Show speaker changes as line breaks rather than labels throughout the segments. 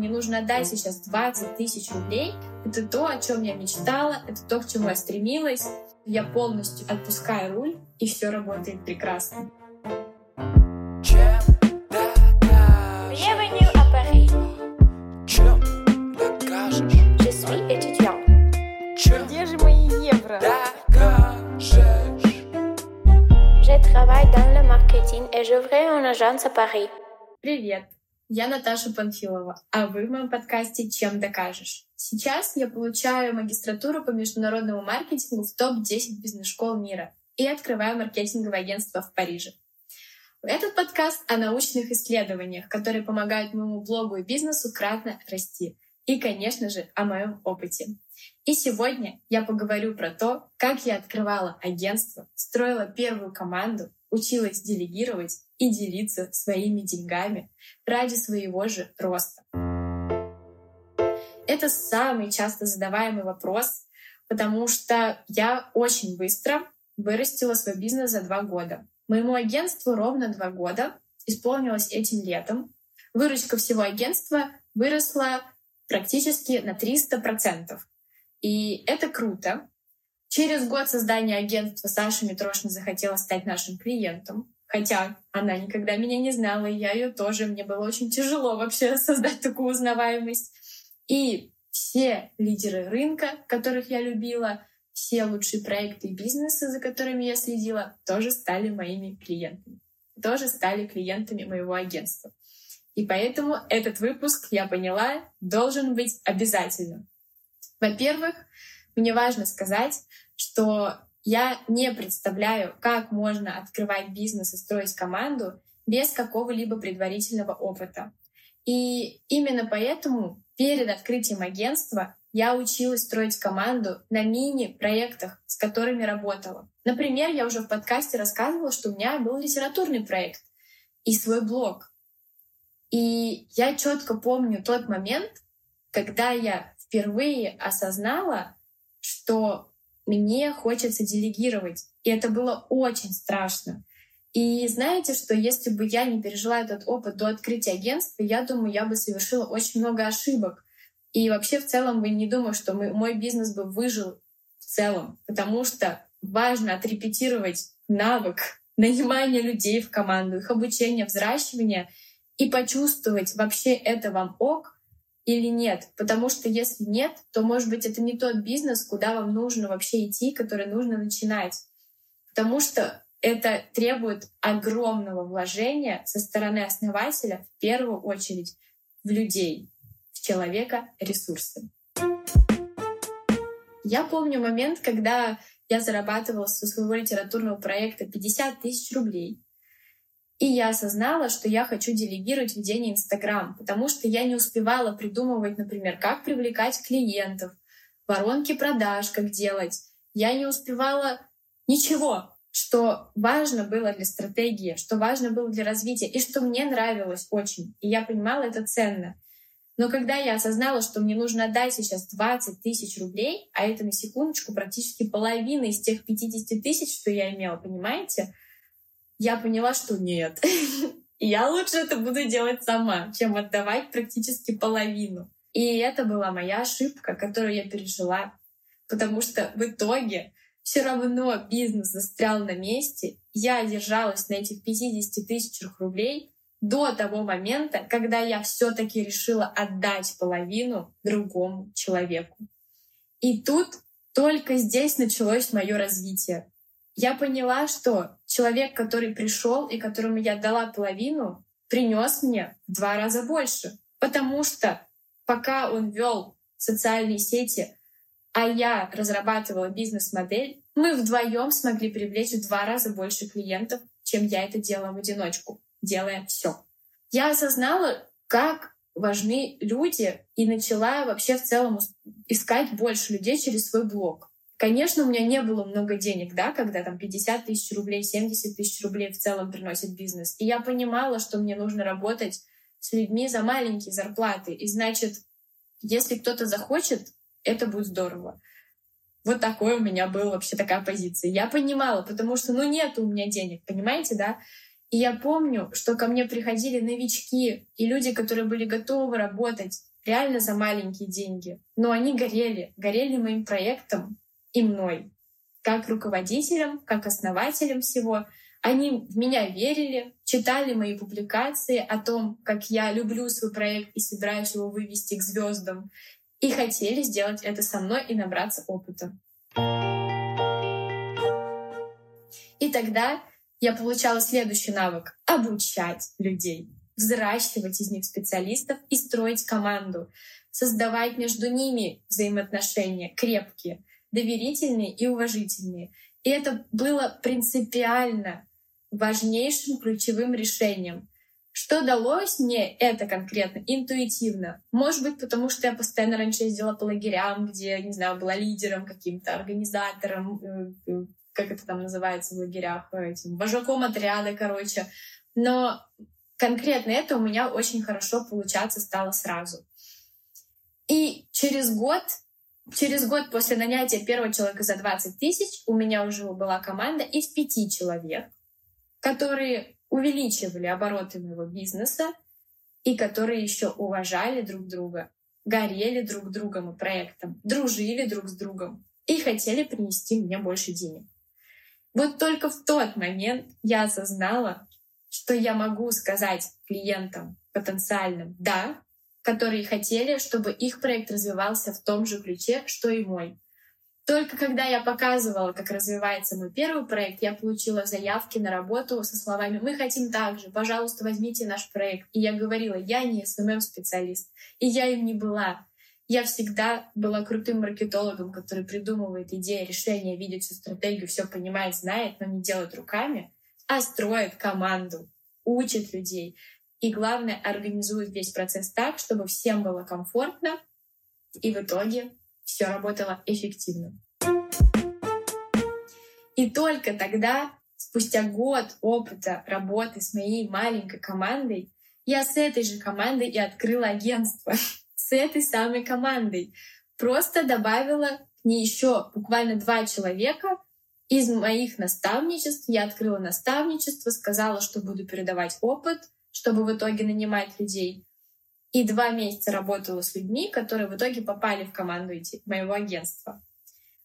Мне нужно отдать сейчас 20 тысяч рублей. Это то, о чем я мечтала, это то, к чему я стремилась. Я полностью отпускаю руль, и все работает прекрасно.
Bienvenue à Paris. Je suis étudiant.
Где же мои евро?
Je travaille dans le marketing et j'ouvre une agence à Paris.
Привет! Я Наташа Панфилова, а вы в моем подкасте «Чем докажешь?». Сейчас я получаю магистратуру по международному маркетингу в топ-10 бизнес-школ мира и открываю маркетинговое агентство в Париже. Этот подкаст о научных исследованиях, которые помогают моему блогу и бизнесу кратно расти. И, конечно же, о моем опыте. И сегодня я поговорю про то, как я открывала агентство, строила первую команду, училась делегировать и делиться своими деньгами ради своего же роста. Это самый часто задаваемый вопрос, потому что я очень быстро вырастила свой бизнес за два года. Моему агентству ровно два года, исполнилось этим летом. Выручка всего агентства выросла практически на 300%. И это круто. Через год создания агентства Саша Митрошина захотела стать нашим клиентом. Хотя она никогда меня не знала, и я ее тоже. Мне было очень тяжело вообще создать такую узнаваемость. И все лидеры рынка, которых я любила, все лучшие проекты и бизнесы, за которыми я следила, тоже стали моими клиентами. Тоже стали клиентами моего агентства. И поэтому этот выпуск, я поняла, должен быть обязательным. Во-первых, мне важно сказать, что я не представляю, как можно открывать бизнес и строить команду без какого-либо предварительного опыта. И именно поэтому перед открытием агентства я училась строить команду на мини-проектах, с которыми работала. Например, я уже в подкасте рассказывала, что у меня был литературный проект и свой блог. И я четко помню тот момент, когда я впервые осознала, что мне хочется делегировать. И это было очень страшно. И знаете, что если бы я не пережила этот опыт до открытия агентства, я думаю, я бы совершила очень много ошибок. И вообще в целом бы не думаю, что мой бизнес бы выжил в целом, потому что важно отрепетировать навык нанимания людей в команду, их обучения, взращивания и почувствовать, вообще это вам ок, или нет. Потому что если нет, то, может быть, это не тот бизнес, куда вам нужно вообще идти, который нужно начинать. Потому что это требует огромного вложения со стороны основателя, в первую очередь, в людей, в человека ресурсы. Я помню момент, когда я зарабатывала со своего литературного проекта 50 тысяч рублей. И я осознала, что я хочу делегировать ведение Инстаграм, потому что я не успевала придумывать, например, как привлекать клиентов, воронки продаж, как делать. Я не успевала ничего, что важно было для стратегии, что важно было для развития, и что мне нравилось очень. И я понимала это ценно. Но когда я осознала, что мне нужно отдать сейчас 20 тысяч рублей, а это на секундочку практически половина из тех 50 тысяч, что я имела, понимаете, я поняла, что нет. Я лучше это буду делать сама, чем отдавать практически половину. И это была моя ошибка, которую я пережила. Потому что в итоге все равно бизнес застрял на месте. Я держалась на этих 50 тысячах рублей до того момента, когда я все-таки решила отдать половину другому человеку. И тут только здесь началось мое развитие я поняла, что человек, который пришел и которому я дала половину, принес мне в два раза больше. Потому что пока он вел социальные сети, а я разрабатывала бизнес-модель, мы вдвоем смогли привлечь в два раза больше клиентов, чем я это делала в одиночку, делая все. Я осознала, как важны люди, и начала вообще в целом искать больше людей через свой блог. Конечно, у меня не было много денег, да, когда там 50 тысяч рублей, 70 тысяч рублей в целом приносит бизнес. И я понимала, что мне нужно работать с людьми за маленькие зарплаты. И значит, если кто-то захочет, это будет здорово. Вот такой у меня была вообще такая позиция. Я понимала, потому что, ну, нет у меня денег, понимаете, да? И я помню, что ко мне приходили новички и люди, которые были готовы работать реально за маленькие деньги. Но они горели, горели моим проектом и мной. Как руководителем, как основателем всего. Они в меня верили, читали мои публикации о том, как я люблю свой проект и собираюсь его вывести к звездам. И хотели сделать это со мной и набраться опыта. И тогда я получала следующий навык — обучать людей, взращивать из них специалистов и строить команду, создавать между ними взаимоотношения крепкие, доверительные и уважительные. И это было принципиально важнейшим ключевым решением. Что далось мне это конкретно, интуитивно? Может быть, потому что я постоянно раньше ездила по лагерям, где, не знаю, была лидером, каким-то организатором, э, э, как это там называется в лагерях, э, этим вожаком отряда, короче. Но конкретно это у меня очень хорошо получаться стало сразу. И через год, через год после нанятия первого человека за 20 тысяч у меня уже была команда из пяти человек, которые увеличивали обороты моего бизнеса и которые еще уважали друг друга, горели друг другом и проектом, дружили друг с другом и хотели принести мне больше денег. Вот только в тот момент я осознала, что я могу сказать клиентам потенциальным «да», которые хотели, чтобы их проект развивался в том же ключе, что и мой. Только когда я показывала, как развивается мой первый проект, я получила заявки на работу со словами «Мы хотим так же, пожалуйста, возьмите наш проект». И я говорила «Я не СММ-специалист». И я им не была. Я всегда была крутым маркетологом, который придумывает идеи, решения, видит всю стратегию, все понимает, знает, но не делает руками, а строит команду, учит людей. И главное, организует весь процесс так, чтобы всем было комфортно, и в итоге все работало эффективно. И только тогда, спустя год опыта работы с моей маленькой командой, я с этой же командой и открыла агентство. с этой самой командой. Просто добавила к ней еще буквально два человека из моих наставничеств. Я открыла наставничество, сказала, что буду передавать опыт, чтобы в итоге нанимать людей. И два месяца работала с людьми, которые в итоге попали в команду моего агентства.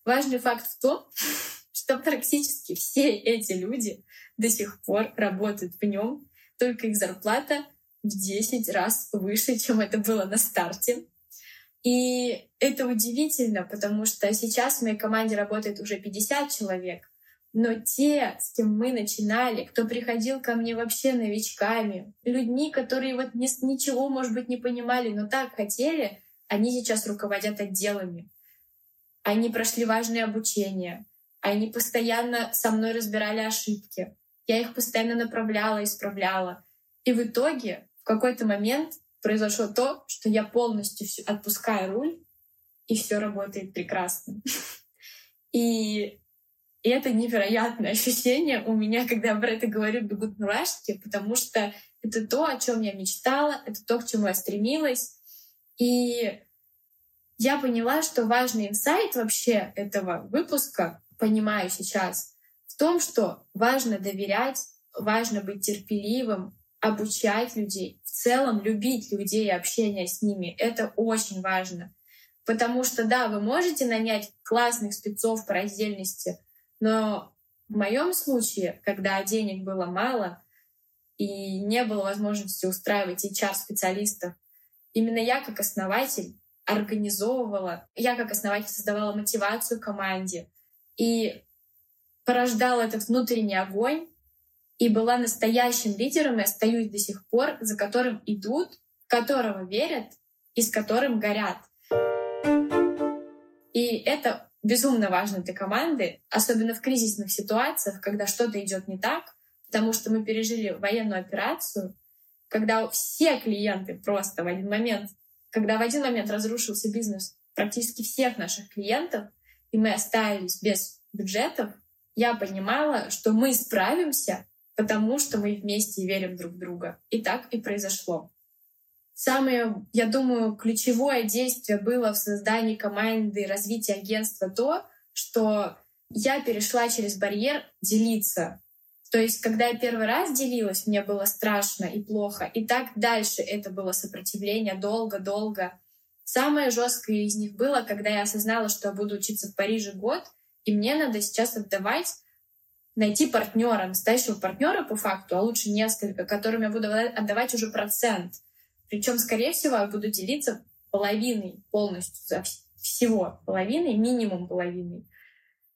Важный факт в том, что практически все эти люди до сих пор работают в нем, только их зарплата в 10 раз выше, чем это было на старте. И это удивительно, потому что сейчас в моей команде работает уже 50 человек, но те, с кем мы начинали, кто приходил ко мне вообще новичками, людьми, которые вот ни, ничего, может быть, не понимали, но так хотели, они сейчас руководят отделами. Они прошли важное обучение. Они постоянно со мной разбирали ошибки. Я их постоянно направляла, исправляла. И в итоге в какой-то момент произошло то, что я полностью отпускаю руль, и все работает прекрасно. И, и это невероятное ощущение у меня, когда я про это говорю, бегут мурашки, потому что это то, о чем я мечтала, это то, к чему я стремилась. И я поняла, что важный инсайт вообще этого выпуска, понимаю сейчас, в том, что важно доверять, важно быть терпеливым, обучать людей, в целом любить людей общение с ними. Это очень важно. Потому что, да, вы можете нанять классных спецов по раздельности, но в моем случае, когда денег было мало и не было возможности устраивать HR-специалистов, именно я как основатель организовывала, я как основатель создавала мотивацию команде и порождала этот внутренний огонь, и была настоящим лидером и остаюсь до сих пор, за которым идут, в которого верят и с которым горят. И это безумно важно для команды, особенно в кризисных ситуациях, когда что-то идет не так, потому что мы пережили военную операцию, когда все клиенты просто в один момент, когда в один момент разрушился бизнес практически всех наших клиентов, и мы остались без бюджетов, я понимала, что мы справимся, потому что мы вместе верим друг в друга. И так и произошло. Самое, я думаю, ключевое действие было в создании команды развитии агентства то, что я перешла через барьер делиться То есть, когда я первый раз делилась, мне было страшно и плохо. И так дальше это было сопротивление долго-долго. Самое жесткое из них было, когда я осознала, что я буду учиться в Париже год, и мне надо сейчас отдавать, найти партнера, настоящего партнера по факту, а лучше несколько, которым я буду отдавать уже процент. Причем, скорее всего, я буду делиться половиной полностью за всего, половиной, минимум половиной.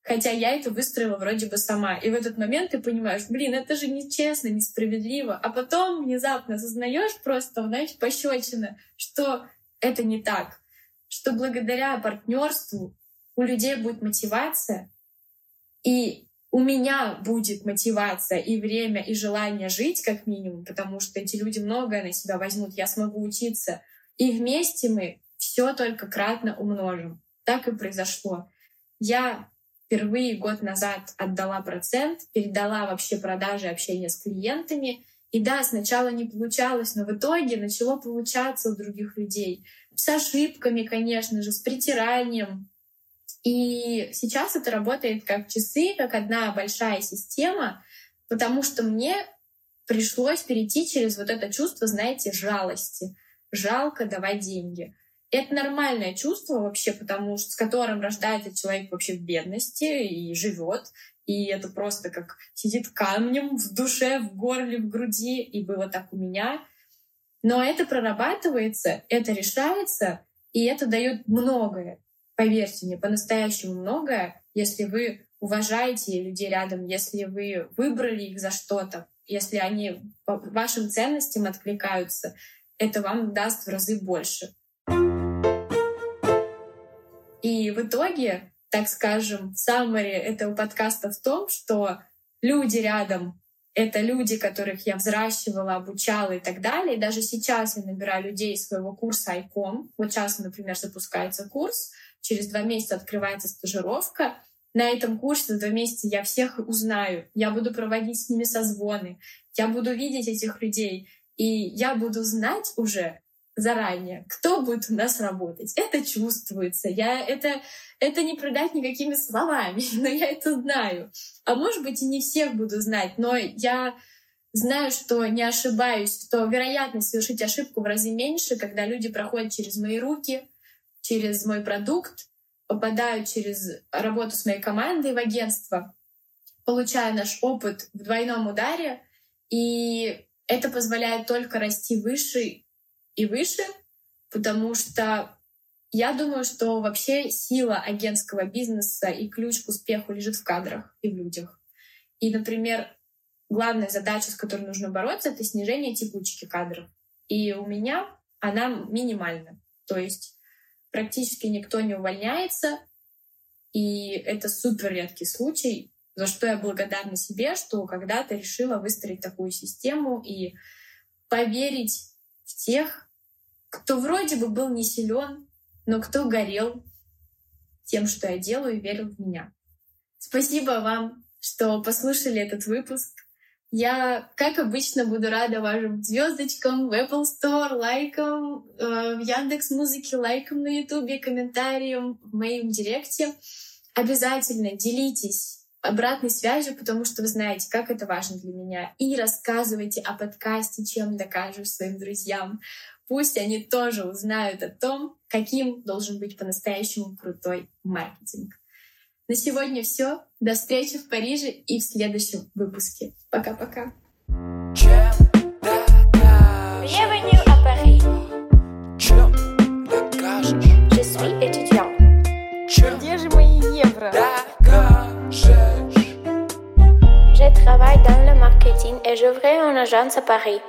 Хотя я это выстроила вроде бы сама. И в этот момент ты понимаешь, блин, это же нечестно, несправедливо. А потом внезапно осознаешь просто, знаешь, пощечина, что это не так. Что благодаря партнерству у людей будет мотивация, и у меня будет мотивация и время, и желание жить как минимум, потому что эти люди многое на себя возьмут, я смогу учиться. И вместе мы все только кратно умножим. Так и произошло. Я впервые год назад отдала процент, передала вообще продажи, общение с клиентами. И да, сначала не получалось, но в итоге начало получаться у других людей. С ошибками, конечно же, с притиранием. И сейчас это работает как часы, как одна большая система, потому что мне пришлось перейти через вот это чувство, знаете, жалости. Жалко давать деньги. Это нормальное чувство вообще, потому что с которым рождается человек вообще в бедности и живет. И это просто как сидит камнем в душе, в горле, в груди. И было так у меня. Но это прорабатывается, это решается, и это дает многое. Поверьте мне, по-настоящему многое, если вы уважаете людей рядом, если вы выбрали их за что-то, если они по вашим ценностям откликаются, это вам даст в разы больше. И в итоге, так скажем, в саммаре этого подкаста в том, что люди рядом — это люди, которых я взращивала, обучала и так далее. И даже сейчас я набираю людей своего курса ICOM. Вот сейчас, например, запускается курс, через два месяца открывается стажировка. На этом курсе за два месяца я всех узнаю, я буду проводить с ними созвоны, я буду видеть этих людей, и я буду знать уже, заранее, кто будет у нас работать. Это чувствуется. Я это, это не продать никакими словами, но я это знаю. А может быть, и не всех буду знать, но я знаю, что не ошибаюсь, что вероятность совершить ошибку в разы меньше, когда люди проходят через мои руки, через мой продукт, попадают через работу с моей командой в агентство, получая наш опыт в двойном ударе, и это позволяет только расти выше и выше, потому что я думаю, что вообще сила агентского бизнеса и ключ к успеху лежит в кадрах и в людях. И, например, главная задача, с которой нужно бороться, это снижение текучки кадров. И у меня она минимальна. То есть практически никто не увольняется, и это супер редкий случай, за что я благодарна себе, что когда-то решила выстроить такую систему и поверить в тех, кто вроде бы был не силен, но кто горел тем, что я делаю, и верил в меня. Спасибо вам, что послушали этот выпуск. Я, как обычно, буду рада вашим звездочкам в Apple Store, лайкам, э, в Яндекс Музыке, лайкам на Ютубе, комментариям в моем директе. Обязательно делитесь обратной связью, потому что вы знаете, как это важно для меня. И рассказывайте о подкасте, чем докажешь своим друзьям. Пусть они тоже узнают о том, каким должен быть по-настоящему крутой маркетинг. На сегодня все. До встречи в Париже и в следующем выпуске. Пока-пока.
Bienvenue à Paris. Je suis étudiant.
Где же мои евро?
Je travaille dans le marketing et j'ouvre une agence à Paris.